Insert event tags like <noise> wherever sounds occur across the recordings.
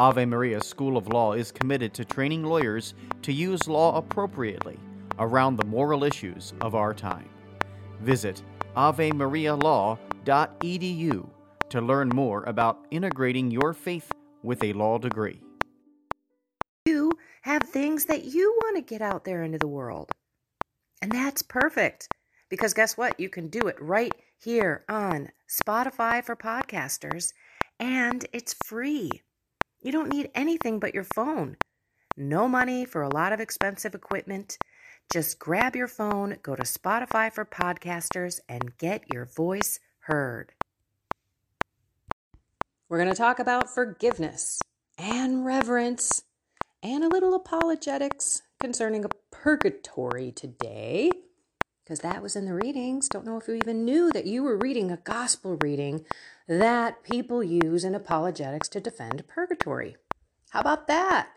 Ave Maria School of Law is committed to training lawyers to use law appropriately around the moral issues of our time. Visit avemarialaw.edu to learn more about integrating your faith with a law degree. You have things that you want to get out there into the world. And that's perfect because guess what? You can do it right here on Spotify for podcasters and it's free. You don't need anything but your phone. No money for a lot of expensive equipment. Just grab your phone, go to Spotify for podcasters, and get your voice heard. We're going to talk about forgiveness and reverence and a little apologetics concerning a purgatory today because that was in the readings. Don't know if you even knew that you were reading a gospel reading that people use in apologetics to defend purgatory. How about that?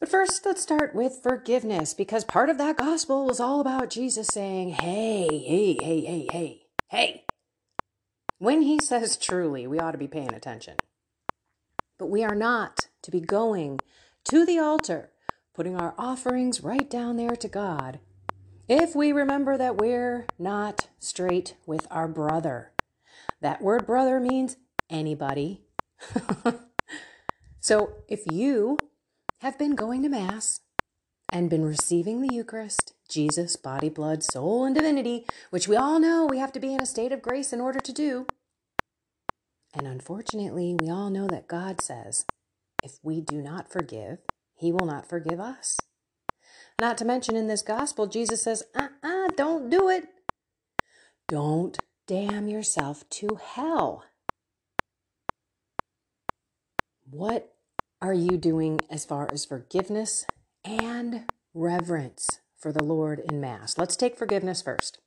But first, let's start with forgiveness because part of that gospel was all about Jesus saying, Hey, hey, hey, hey, hey, hey. When he says truly, we ought to be paying attention. But we are not to be going to the altar, putting our offerings right down there to God, if we remember that we're not straight with our brother. That word brother means anybody. <laughs> so if you have been going to Mass and been receiving the Eucharist, Jesus, body, blood, soul, and divinity, which we all know we have to be in a state of grace in order to do. And unfortunately, we all know that God says, if we do not forgive, He will not forgive us. Not to mention in this gospel, Jesus says, uh uh-uh, uh, don't do it. Don't damn yourself to hell. What are you doing as far as forgiveness and reverence for the Lord in Mass? Let's take forgiveness first.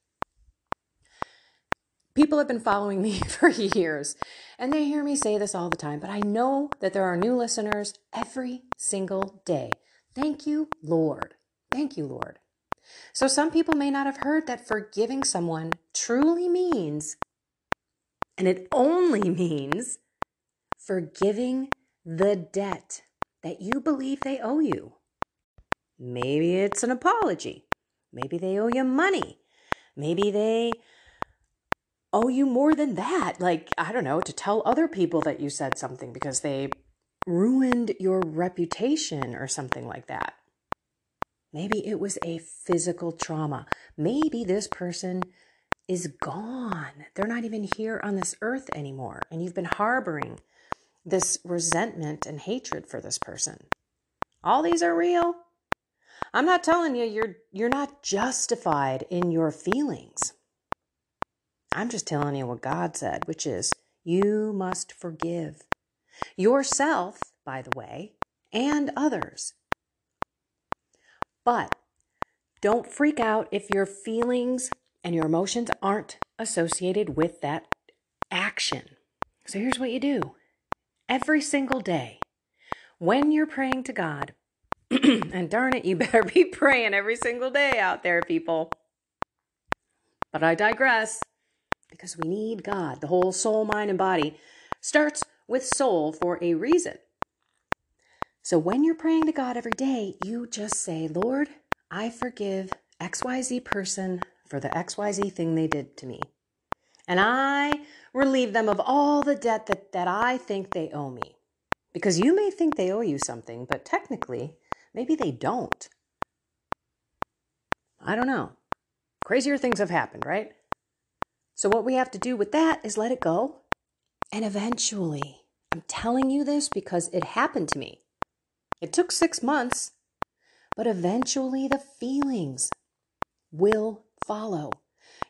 People have been following me <laughs> for years and they hear me say this all the time, but I know that there are new listeners every single day. Thank you, Lord. Thank you, Lord. So some people may not have heard that forgiving someone truly means, and it only <laughs> means, forgiving the debt that you believe they owe you. Maybe it's an apology. Maybe they owe you money. Maybe they owe you more than that. Like, I don't know, to tell other people that you said something because they ruined your reputation or something like that. Maybe it was a physical trauma. Maybe this person is gone. They're not even here on this earth anymore. And you've been harboring this resentment and hatred for this person. All these are real. I'm not telling you you're you're not justified in your feelings. I'm just telling you what God said, which is you must forgive yourself, by the way, and others. But don't freak out if your feelings and your emotions aren't associated with that action. So here's what you do every single day when you're praying to God, <clears throat> and darn it, you <laughs> better be praying every single day out there, people. But I digress because we need God. The whole soul, mind, and body starts with soul for a reason. So when you're praying to God every day, you just say, Lord, I forgive XYZ person for the XYZ thing they did to me. And I relieve them of all the debt that, that I think they owe me. Because you may think they owe you something, but technically, maybe they don't. I don't know. crazier things have happened, right? So, what we have to do with that is let it go. And eventually, I'm telling you this because it happened to me. It took six months, but eventually the feelings will follow.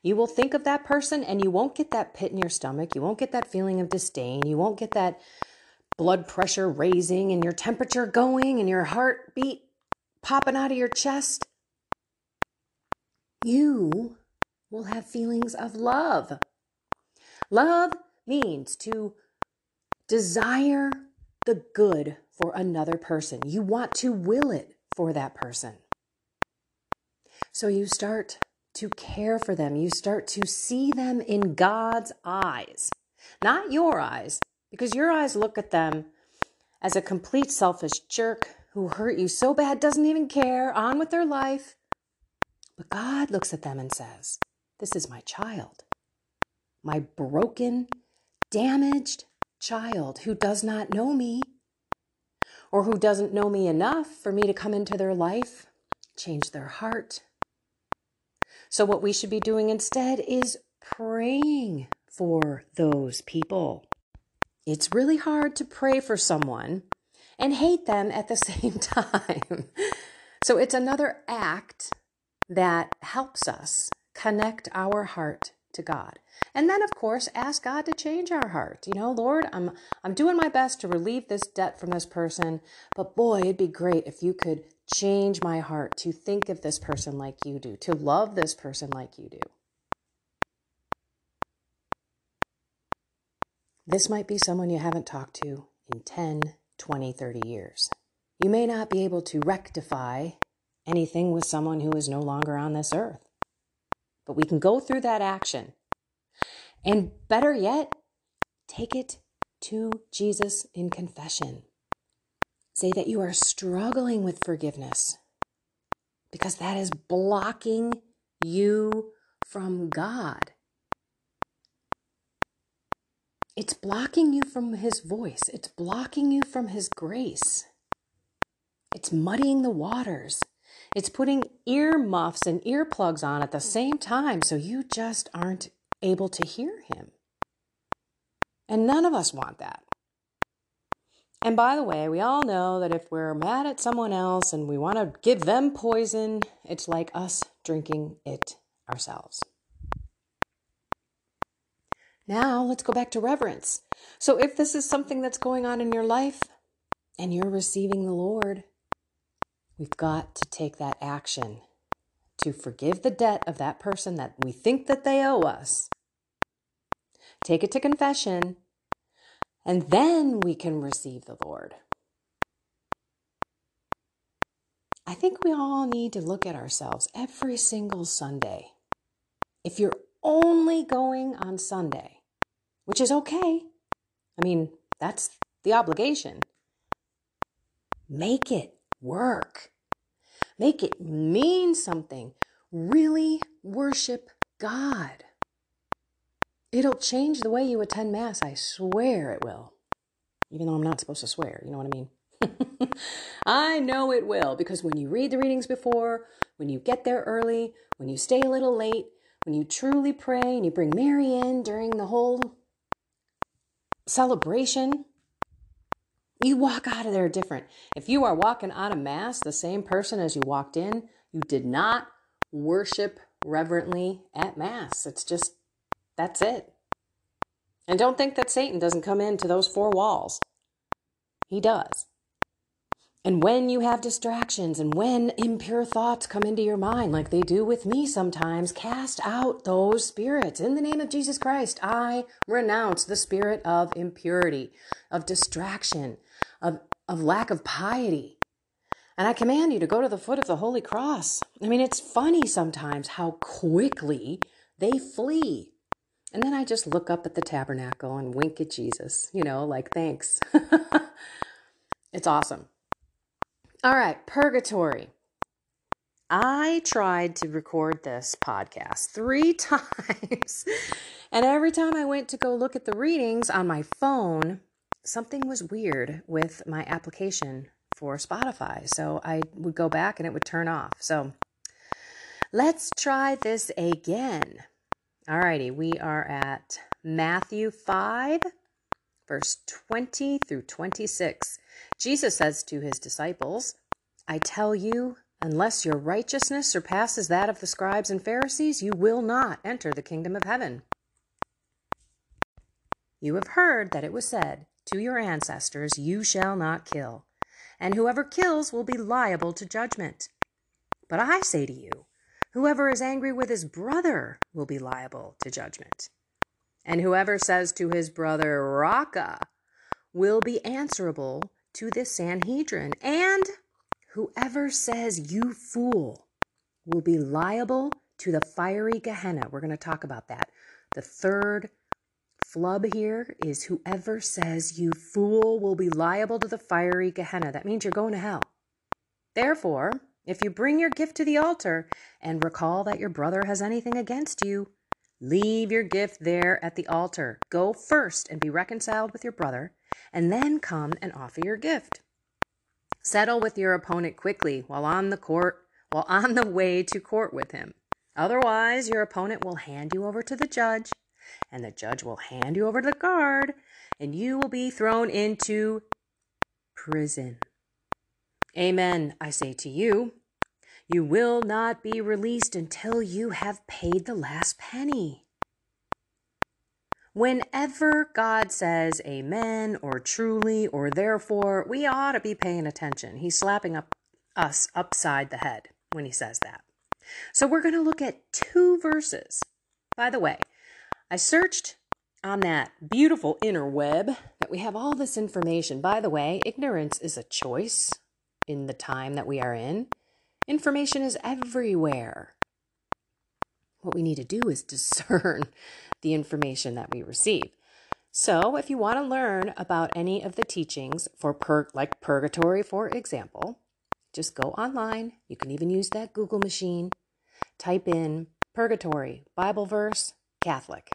You will think of that person and you won't get that pit in your stomach. You won't get that feeling of disdain. You won't get that blood pressure raising and your temperature going and your heartbeat popping out of your chest. You will have feelings of love. Love means to desire the good for another person. You want to will it for that person. So you start to care for them. You start to see them in God's eyes, not your eyes, because your eyes look at them as a complete selfish jerk who hurt you so bad, doesn't even care, on with their life. But God looks at them and says, This is my child, my broken, damaged child who does not know me or who doesn't know me enough for me to come into their life, change their heart. So, what we should be doing instead is praying for those people. It's really hard to pray for someone and hate them at the <laughs> same time. so, it's another act that helps us connect our heart to God. And then of course ask God to change our heart. You know, Lord, I'm I'm doing my best to relieve this debt from this person, but boy, it'd be great if you could change my heart to think of this person like you do, to love this person like you do. This might be someone you haven't talked to in 10, 20, 30 years. You may not be able to rectify anything with someone who is no longer on this earth. But we can go through that action. And better yet, take it to Jesus in confession. Say that you are struggling with forgiveness because that is blocking you from God. It's blocking you from His voice, it's blocking you from His grace, it's muddying the waters. It's putting ear muffs and earplugs on at the same time so you just aren't able to hear him. And none of us want that. And by the way, we all know that if we're mad at someone else and we want to give them poison, it's like us drinking it ourselves. Now, let's go back to reverence. So, if this is something that's going on in your life and you're receiving the Lord, We've got to take that action to forgive the debt of that person that we think that they owe us. Take it to confession, and then we can receive the Lord. I think we all need to look at ourselves every single Sunday. If you're only going on Sunday, which is okay, I mean, that's the obligation, make it work. Make it mean something. Really worship God. It'll change the way you attend Mass. I swear it will. Even though I'm not supposed to swear, you know what I mean? <laughs> I know it will because when you read the readings before, when you get there early, when you stay a little late, when you truly pray and you bring Mary in during the whole celebration, you walk out of there different. If you are walking out of Mass the same person as you walked in, you did not worship reverently at Mass. It's just, that's it. And don't think that Satan doesn't come into those four walls. He does. And when you have distractions and when impure thoughts come into your mind, like they do with me sometimes, cast out those spirits. In the name of Jesus Christ, I renounce the spirit of impurity, of distraction, of, lack of piety. And I command you to go to the foot of the Holy Cross. I mean, it's funny sometimes how quickly they flee. And then I just look up at the tabernacle and wink at Jesus, you know, like, thanks. <laughs> it's awesome. All right, purgatory. I tried to record this podcast three <laughs> times. and every time I went to go look at the readings on my phone, something was weird with my application for Spotify. So I would go back and it would turn off. So Let's try this again. Alrighty, we are at Matthew 5, verse 20 through 26. Jesus says to his disciples, I tell you, unless your righteousness surpasses that of the scribes and Pharisees, you will not enter the kingdom of heaven. You have heard that it was said to your ancestors, You shall not kill, and whoever kills will be liable to judgment. But I say to you, whoever is angry with his brother will be liable to judgment. And whoever says to his brother, Raca, will be answerable to the Sanhedrin. And whoever says, You fool, will be liable to the fiery Gehenna. We're going to talk about that. The third flub here is whoever says, You fool, will be liable to the fiery Gehenna. That means you're going to hell. Therefore, if you bring your gift to the altar and recall that your brother has anything against you, leave your gift there at the altar. Go first and be reconciled with your brother, and then come and offer your gift. Settle with your opponent quickly while on the court, while on the way to court with him. Otherwise, your opponent will hand you over to the judge, and the judge will hand you over to the guard, and you will be thrown into prison. Amen, I say to you. You will not be released until you have paid the last penny. Whenever God says amen or truly or therefore, we ought to be paying attention. He's slapping up us upside the head when he says that. So we're going to look at two verses. By the way, I searched on that beautiful interweb that we have all this information. By the way, ignorance is a choice in the time that we are in. Information is everywhere. What we need to do is <laughs> discern the information that we receive. So, if you want to learn about any of the teachings for pur- like purgatory, for example, just go online. You can even use that Google machine. Type in purgatory, Bible verse, Catholic.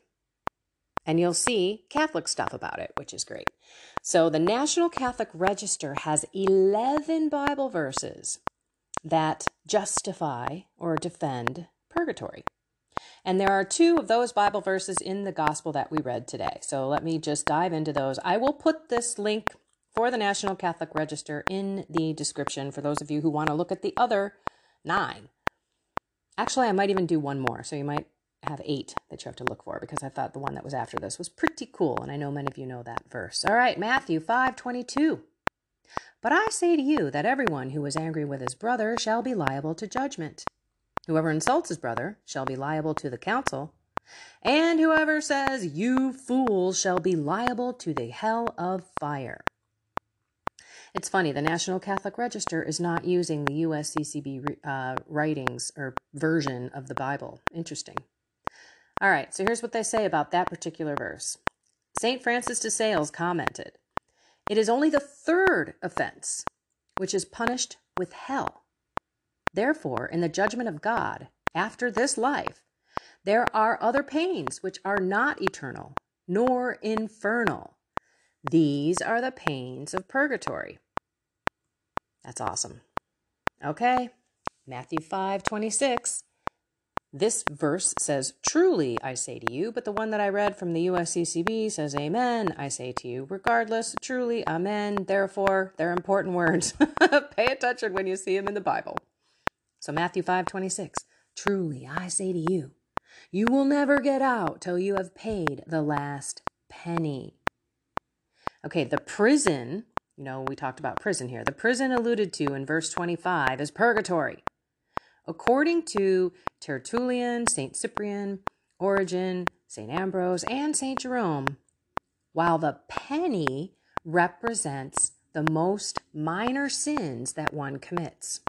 And you'll see Catholic stuff about it, which is great. So, the National Catholic Register has 11 Bible verses that justify or defend purgatory. And there are two of those Bible verses in the gospel that we read today. So let me just dive into those. I will put this link for the National Catholic Register in the description for those of you who want to look at the other nine. Actually, I might even do one more. So you might have eight that you have to look for because I thought the one that was after this was pretty cool. And I know many of you know that verse. All right, Matthew 5 22. But I say to you that everyone who is angry with his brother shall be liable to judgment. Whoever insults his brother shall be liable to the council, and whoever says, You fool, shall be liable to the hell of fire. It's funny, the National Catholic Register is not using the USCCB uh, writings or version of the Bible. Interesting. All right, so here's what they say about that particular verse. St. Francis de Sales commented It is only the third offense which is punished with hell Therefore, in the judgment of God, after this life, there are other pains which are not eternal, nor infernal. These are the pains of purgatory. That's awesome. Okay, Matthew 5 26. This verse says, Truly, I say to you, but the one that I read from the USCCB says, Amen, I say to you. Regardless, truly, Amen. Therefore, they're important words. <laughs> Pay attention when you see them in the Bible. So Matthew 5:26, truly I say to you, you will never get out till you have paid the last penny. Okay, the prison, you know, we talked about prison here. The prison alluded to in verse 25 is purgatory. According to Tertullian, St. Cyprian, Origen, St. Ambrose, and St. Jerome, while the penny represents the most minor sins that one commits.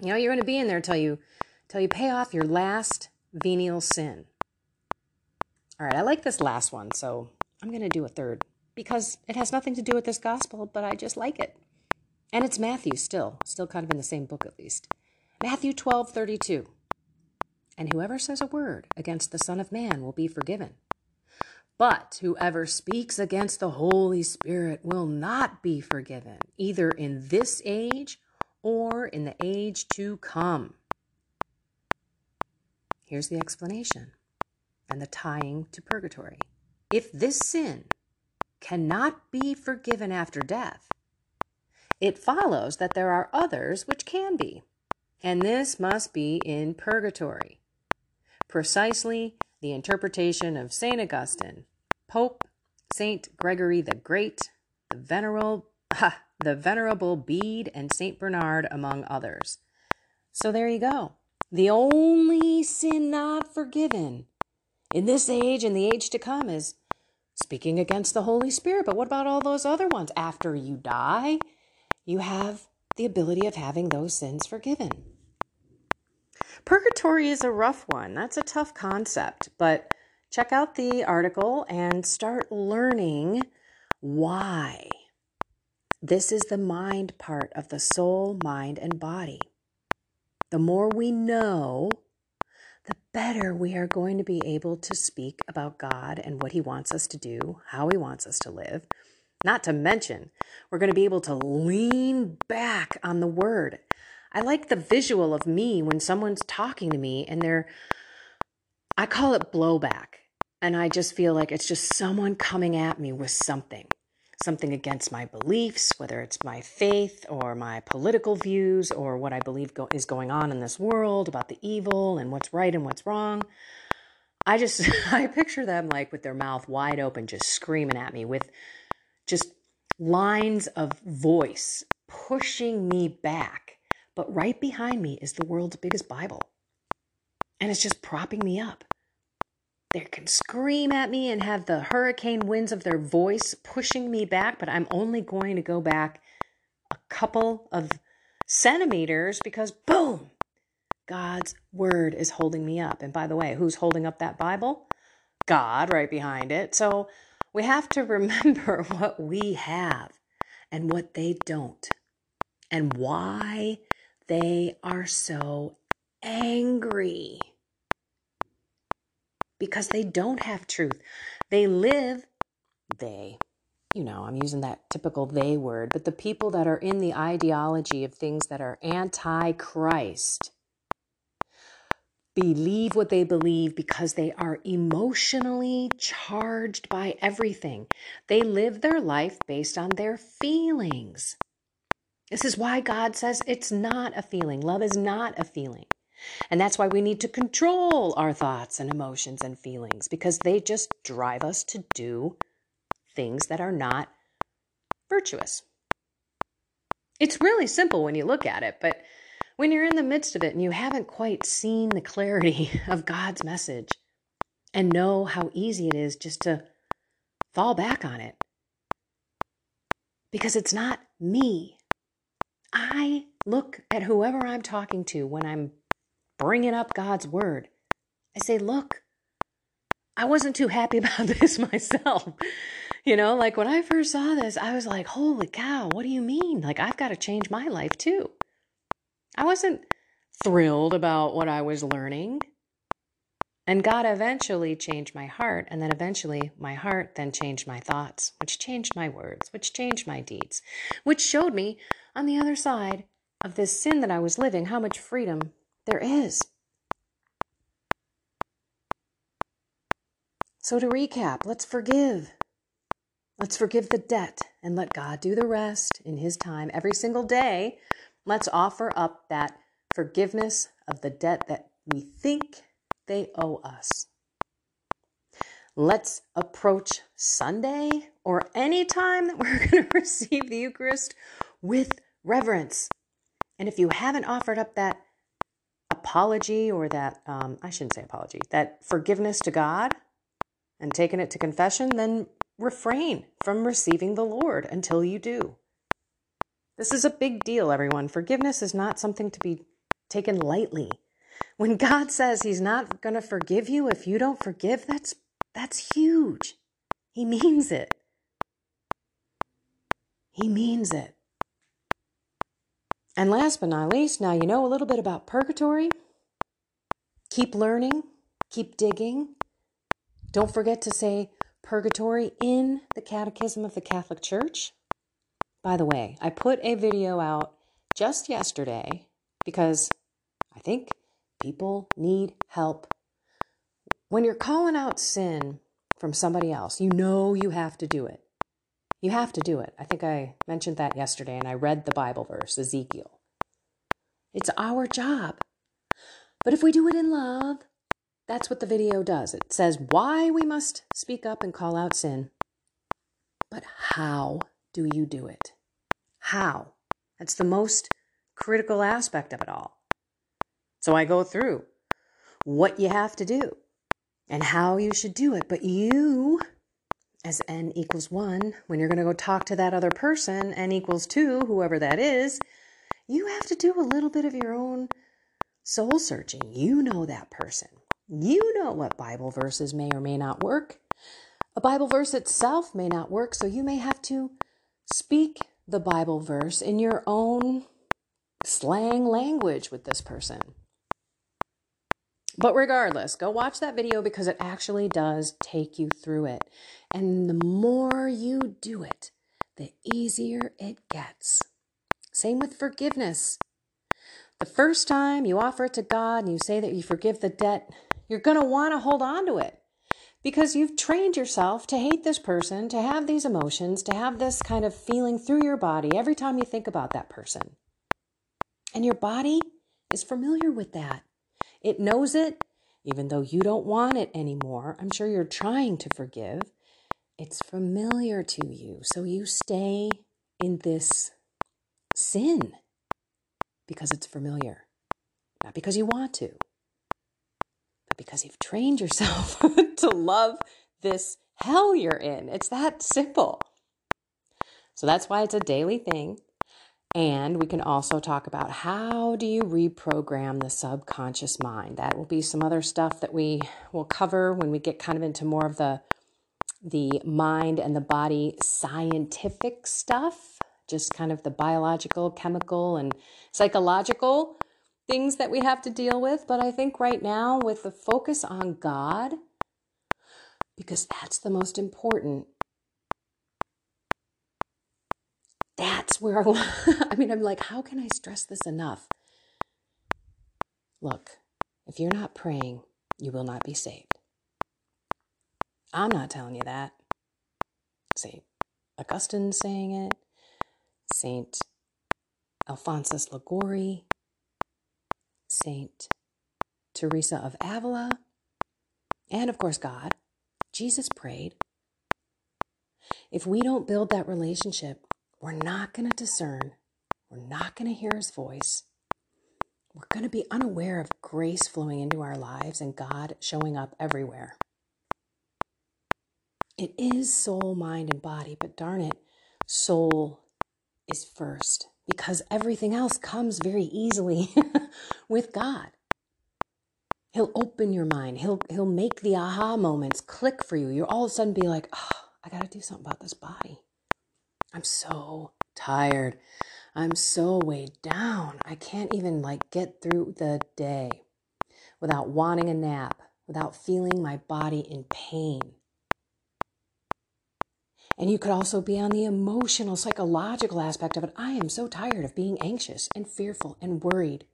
You know, you're going to be in there till you till you pay off your last venial sin. All right, I like this last one, so I'm going to do a third because it has nothing to do with this gospel, but I just like it. And it's Matthew still, still kind of in the same book at least. Matthew 12, 32. And whoever says a word against the Son of Man will be forgiven. But whoever speaks against the Holy Spirit will not be forgiven, either in this age or in the age to come. Here's the explanation and the tying to purgatory. If this sin cannot be forgiven after death, it follows that there are others which can be, and this must be in purgatory. Precisely the interpretation of St. Augustine, Pope St. Gregory the Great, the Venerable, <laughs> ha, the Venerable Bede, and St. Bernard, among others. So there you go. The only sin not forgiven in this age and the age to come is speaking against the Holy Spirit. But what about all those other ones? After you die, you have the ability of having those sins forgiven. Purgatory is a rough one. That's a tough concept, but check out the article and start learning why. This is the mind part of the soul, mind, and body. The more we know, the better we are going to be able to speak about God and what He wants us to do, how He wants us to live. Not to mention, we're going to be able to lean back on the Word. I like the visual of me when someone's talking to me and they're, I call it blowback. And I just feel like it's just someone coming at me with something something against my beliefs, whether it's my faith or my political views or what I believe go- is going on in this world about the evil and what's right and what's wrong. I just <laughs> I picture them like with their mouth wide open just screaming at me with just lines of voice pushing me back. But right behind me is the world's biggest Bible. And it's just propping me up they can scream at me and have the hurricane winds of their voice pushing me back, but I'm only going to go back a couple of centimeters because, boom, God's word is holding me up. And by the way, who's holding up that Bible? God right behind it. So we have to <laughs> remember what we have and what they don't, and why they are so angry because they don't have truth. They live, they, you know, I'm using that typical they word, but the people that are in the ideology of things that are anti Christ believe what they believe because they are emotionally charged by everything. They live their life based on their feelings. This is why God says it's not a feeling. Love is not a feeling. And that's why we need to control our thoughts and emotions and feelings because they just drive us to do things that are not virtuous. It's really simple when you look at it, but when you're in the midst of it and you haven't quite seen the clarity <laughs> of God's message and know how easy it is just to fall back on it because it's not me. I look at whoever I'm talking to when I'm bringing up God's word. I say, look, I wasn't too happy <laughs> about this myself. You know, like when I first saw this, I was like, holy cow, what do you mean? Like, I've got to change my life too. I wasn't thrilled about what I was learning. And God eventually changed my heart. And then eventually, my heart then changed my thoughts, which changed my words, which changed my deeds, which showed me on the other side of this sin that I was living how much freedom there is. So, to recap, let's forgive. Let's forgive the debt and let God do the rest in His time. Every single day, let's offer up that forgiveness of the debt that we think they owe us. Let's approach Sunday or any time that we're <laughs> going to receive the Eucharist with reverence. And if you haven't offered up that apology or that, um, I shouldn't say apology, that forgiveness to God and taken it to confession, then refrain from receiving the Lord until you do. This is a big deal, everyone. Forgiveness is not something to be taken lightly. When God says he's not going to forgive you if you don't forgive, that's that's huge. He means it. He means it. And last but not least, now you know a little bit about purgatory. Keep learning, keep digging. Don't forget to say purgatory in the Catechism of the Catholic Church. By the way, I put a video out just yesterday because I think people need help When you're calling out sin from somebody else, you know you have to do it. You have to do it. I think I mentioned that yesterday and I read the Bible verse, Ezekiel. It's our job. But if we do it in love, that's what the video does. It says why we must speak up and call out sin. But how do you do it? How? That's the most critical aspect of it all. So I go through what you have to do and how you should do it. But you as n equals 1, when you're going to go talk to that other person, n equals 2, whoever that is, you have to do a little bit of your own soul searching. You know that person. You know what Bible verses may or may not work. A Bible verse itself may not work, so you may have to speak the Bible verse in your own slang language with this person. But regardless, go watch that video because it actually does take you through it. And the more you do it, the easier it gets. Same with forgiveness. The first time you offer it to God and you say that you forgive the debt, you're going to want to hold on to it because you've trained yourself to hate this person, to have these emotions, to have this kind of feeling through your body every time you think about that person. And your body is familiar with that. It knows it, even though you don't want it anymore. I'm sure you're trying to forgive. It's familiar to you. So you stay in this sin because it's familiar, not because you want to, but because you've trained yourself <laughs> to love this hell you're in. It's that simple. So that's why it's a daily thing. And we can also talk about how do you reprogram the subconscious mind. That will be some other stuff that we will cover when we get kind of into more of the the mind and the body scientific stuff, just kind of the biological, chemical and psychological things that we have to deal with, but I think right now with the focus on God because that's the most important that's where I, <laughs> want. I mean, I'm like, how can I stress this enough? Look, if you're not praying, you will not be saved. I'm not telling you that. St. Augustine saying it, St. Alphonsus Liguori, St. Teresa of Avila, and of course, God. Jesus prayed. If we don't build that relationship, we're not going to discern. We're not going to hear his voice. We're going to be unaware of grace flowing into our lives and God showing up everywhere. It is soul, mind, and body, but darn it, soul is first because everything else comes very easily <laughs> with God. He'll open your mind. He'll he'll make the aha moments click for you. You'll all of a sudden be like, "Oh, I got to do something about this body." I'm so tired. I'm so weighed down. I can't even like get through the day without wanting a nap, without feeling my body in pain. And you could also be on the emotional, psychological aspect of it. I am so tired of being anxious and fearful and worried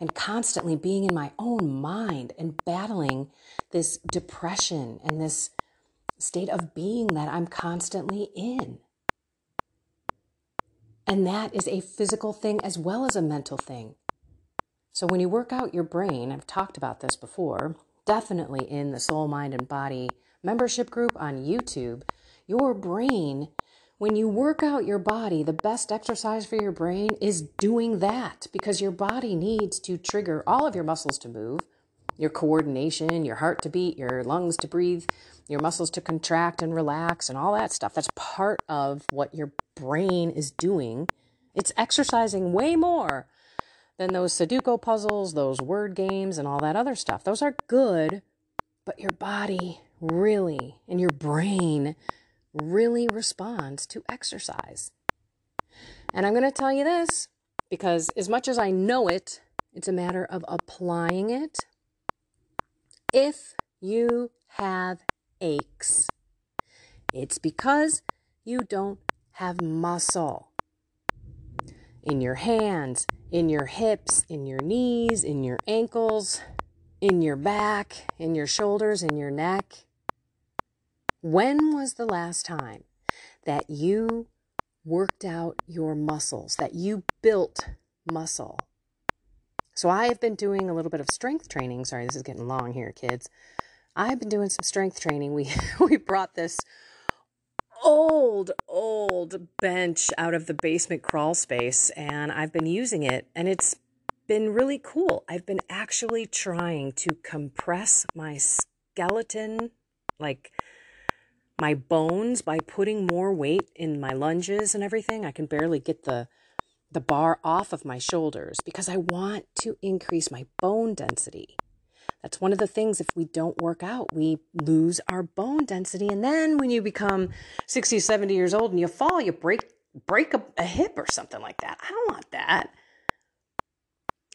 and constantly being in my own mind and battling this depression and this state of being that I'm constantly in. And that is a physical thing as well as a mental thing. So when you work out your brain, I've talked about this before, definitely in the Soul, Mind, and Body membership group on YouTube, your brain, when you work out your body, the best exercise for your brain is doing that because your body needs to trigger all of your muscles to move, your coordination, your heart to beat, your lungs to breathe, your muscles to contract and relax, and all that stuff. That's part of what your brain is doing. It's exercising way more than those Sudoku puzzles, those word games, and all that other stuff. Those are good, but your body really and your brain really responds to exercise. And I'm going to tell you this because, as much as I know it, it's a matter of applying it. If you have aches. It's because you don't have muscle in your hands, in your hips, in your knees, in your ankles. in your back, in your shoulders, in your neck. When was the last time that you worked out your muscles, that you built muscle? So I have been doing a little bit of strength training. Sorry, this is getting long here, kids. I've been doing some strength training. We <laughs> we brought this old old bench out of the basement crawl space and I've been using it and it's been really cool. I've been actually trying to compress my skeleton, like my bones, by putting more weight in my lunges and everything. I can barely get the the bar off of my shoulders because I want to increase my bone density. That's one of the things if we don't work out, we lose our bone density. And then when you become 60, 70 years old and you fall, you break break a, a hip or something like that. I don't want that.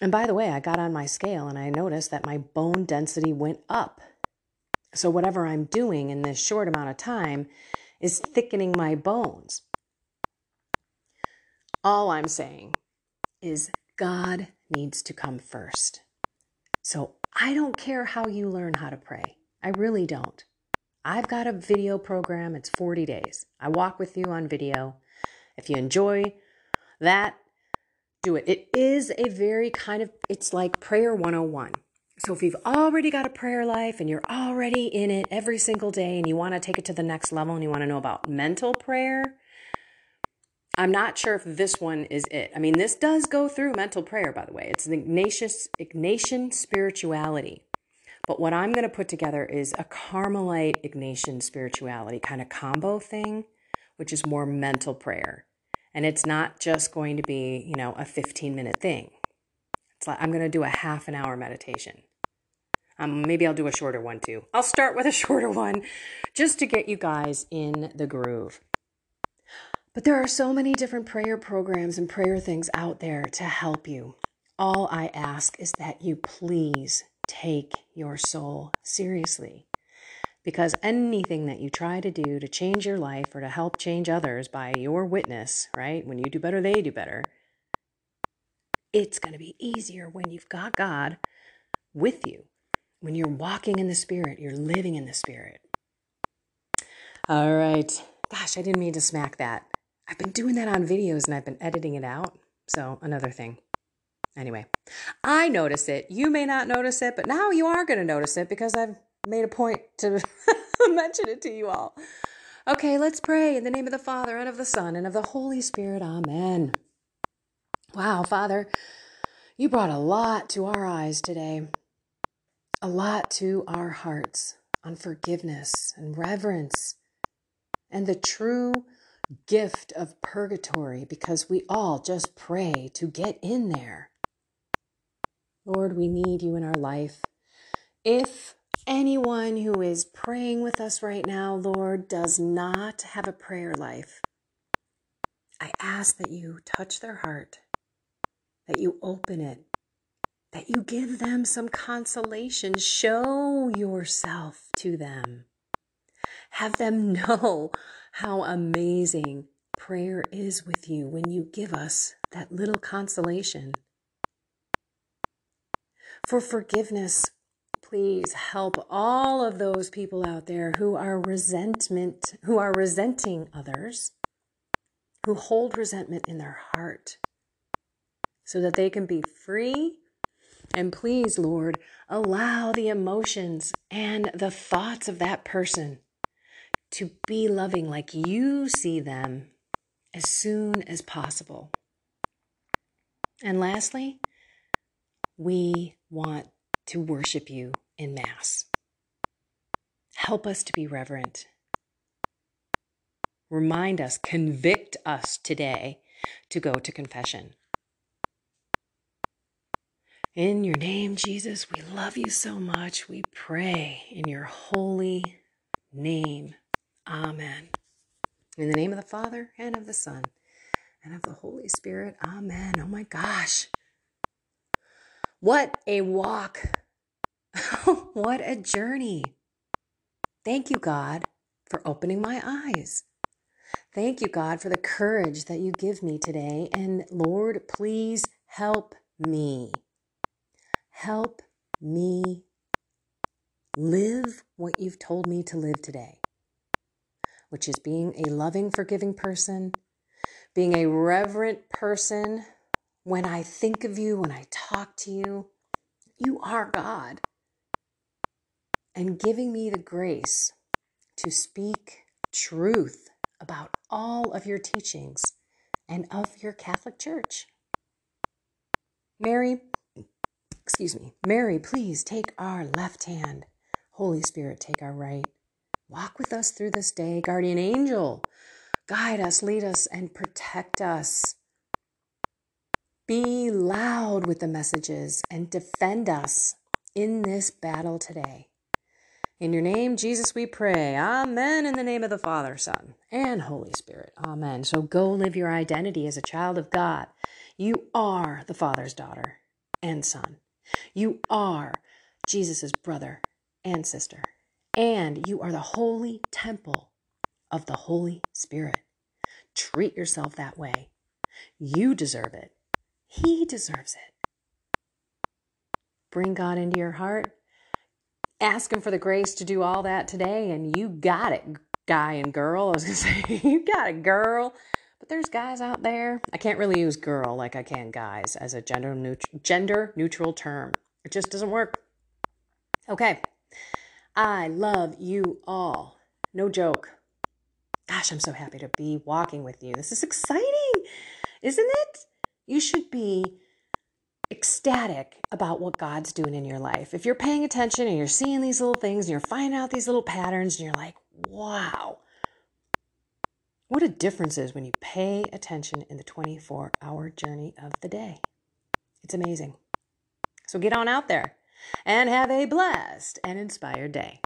And by the way, I got on my scale and I noticed that my bone density went up. So, whatever I'm doing in this short amount of time is thickening my bones. All I'm saying is God needs to come first. So, I don't care how you learn how to pray. I really don't. I've got a video program, it's 40 days. I walk with you on video. If you enjoy that, do it. It is a very kind of, it's like prayer 101. So if you've already got a prayer life and you're already in it every single day and you want to take it to the next level and you want to know about mental prayer, I'm not sure if this one is it. I mean, this does go through mental prayer, by the way. It's an Ignatius, Ignatian spirituality. But what I'm going to put together is a Carmelite Ignatian spirituality kind of combo thing, which is more mental prayer. And it's not just going to be, you know, a 15 minute thing. It's like I'm going to do a half an hour meditation. Um, maybe I'll do a shorter one too. I'll start with a <laughs> shorter one just to get you guys in the groove. But there are so many different prayer programs and prayer things out there to help you. All I ask is that you please take your soul seriously. Because anything that you try to do to change your life or to help change others by your witness, right? When you do better, they do better. It's going to be easier when you've got God with you. When you're walking in the Spirit, you're living in the Spirit. All right. Gosh, I didn't mean to smack that. I've been doing that on videos and I've been editing it out. So, another thing. Anyway, I notice it. You may not notice it, but now you are going to notice it because I've made a point to <laughs> mention it to you all. Okay, let's pray in the name of the Father and of the Son and of the Holy Spirit. Amen. Wow, Father, you brought a lot to our eyes today, a lot to our hearts on forgiveness and reverence and the true gift of purgatory because we all just pray to get in there. Lord, we need you in our life. If anyone who is praying with us right now, Lord, does not have a prayer life, I ask that you touch their heart, that you open it, that you give them some consolation. Show yourself to them. Have them <laughs> know how amazing prayer is with you when you give us that little consolation. For forgiveness, please help all of those people out there who are resentment, who are resenting others, who hold resentment in their heart, so that they can be free. And please, Lord, allow the emotions and the thoughts of that person to be loving like you see them as soon as possible. And lastly, we want to worship you in Mass. Help us to be reverent. Remind us, convict us today to go to confession. In your name, Jesus, we love you so much. We pray in your holy name. Amen. In the name of the Father, and of the Son, and of the Holy Spirit. Amen. Oh my gosh. What a walk <laughs> what a journey. Thank you, God, for opening my eyes. Thank you, God, for the courage that you give me today. And Lord, please help me. Help me live what you've told me to live today, which is being a loving, forgiving person, being a reverent person. When I think of you, when I talk to you, you are God. And giving me the grace to speak truth about all of your teachings and of your Catholic Church. Mary, excuse me, Mary, please take our left hand. Holy Spirit, take our right. Walk with us through this day. Guardian angel, guide us, lead us, and protect us. Be loud with the messages and defend us in this battle today. In your name, Jesus, we pray. Amen. In the name of the Father, Son, and Holy Spirit. Amen. So go live your identity as a child of God. You are the Father's daughter and son. You are Jesus' brother and sister. And you are the holy temple of the Holy Spirit. Treat yourself that way. You deserve it. He deserves it. Bring God into your heart Ask Him for the grace to do all that today, and you got it, guy and girl. <laughs> I was gonna say, you got it, girl. But there's guys out there. I can't really use girl like I can guys as a gender neutral, gender neutral term. It just doesn't work. Okay. I love you all. No joke. Gosh, I'm so happy to be walking with you. This is exciting, isn't it? You should be ecstatic about what God's doing in your life. If you're paying attention and you're seeing these little things and you're finding out these little patterns and you're like, wow, what a difference is when you pay attention in the 24 hour journey of the day. It's amazing. So get on out there and have a blessed and inspired day.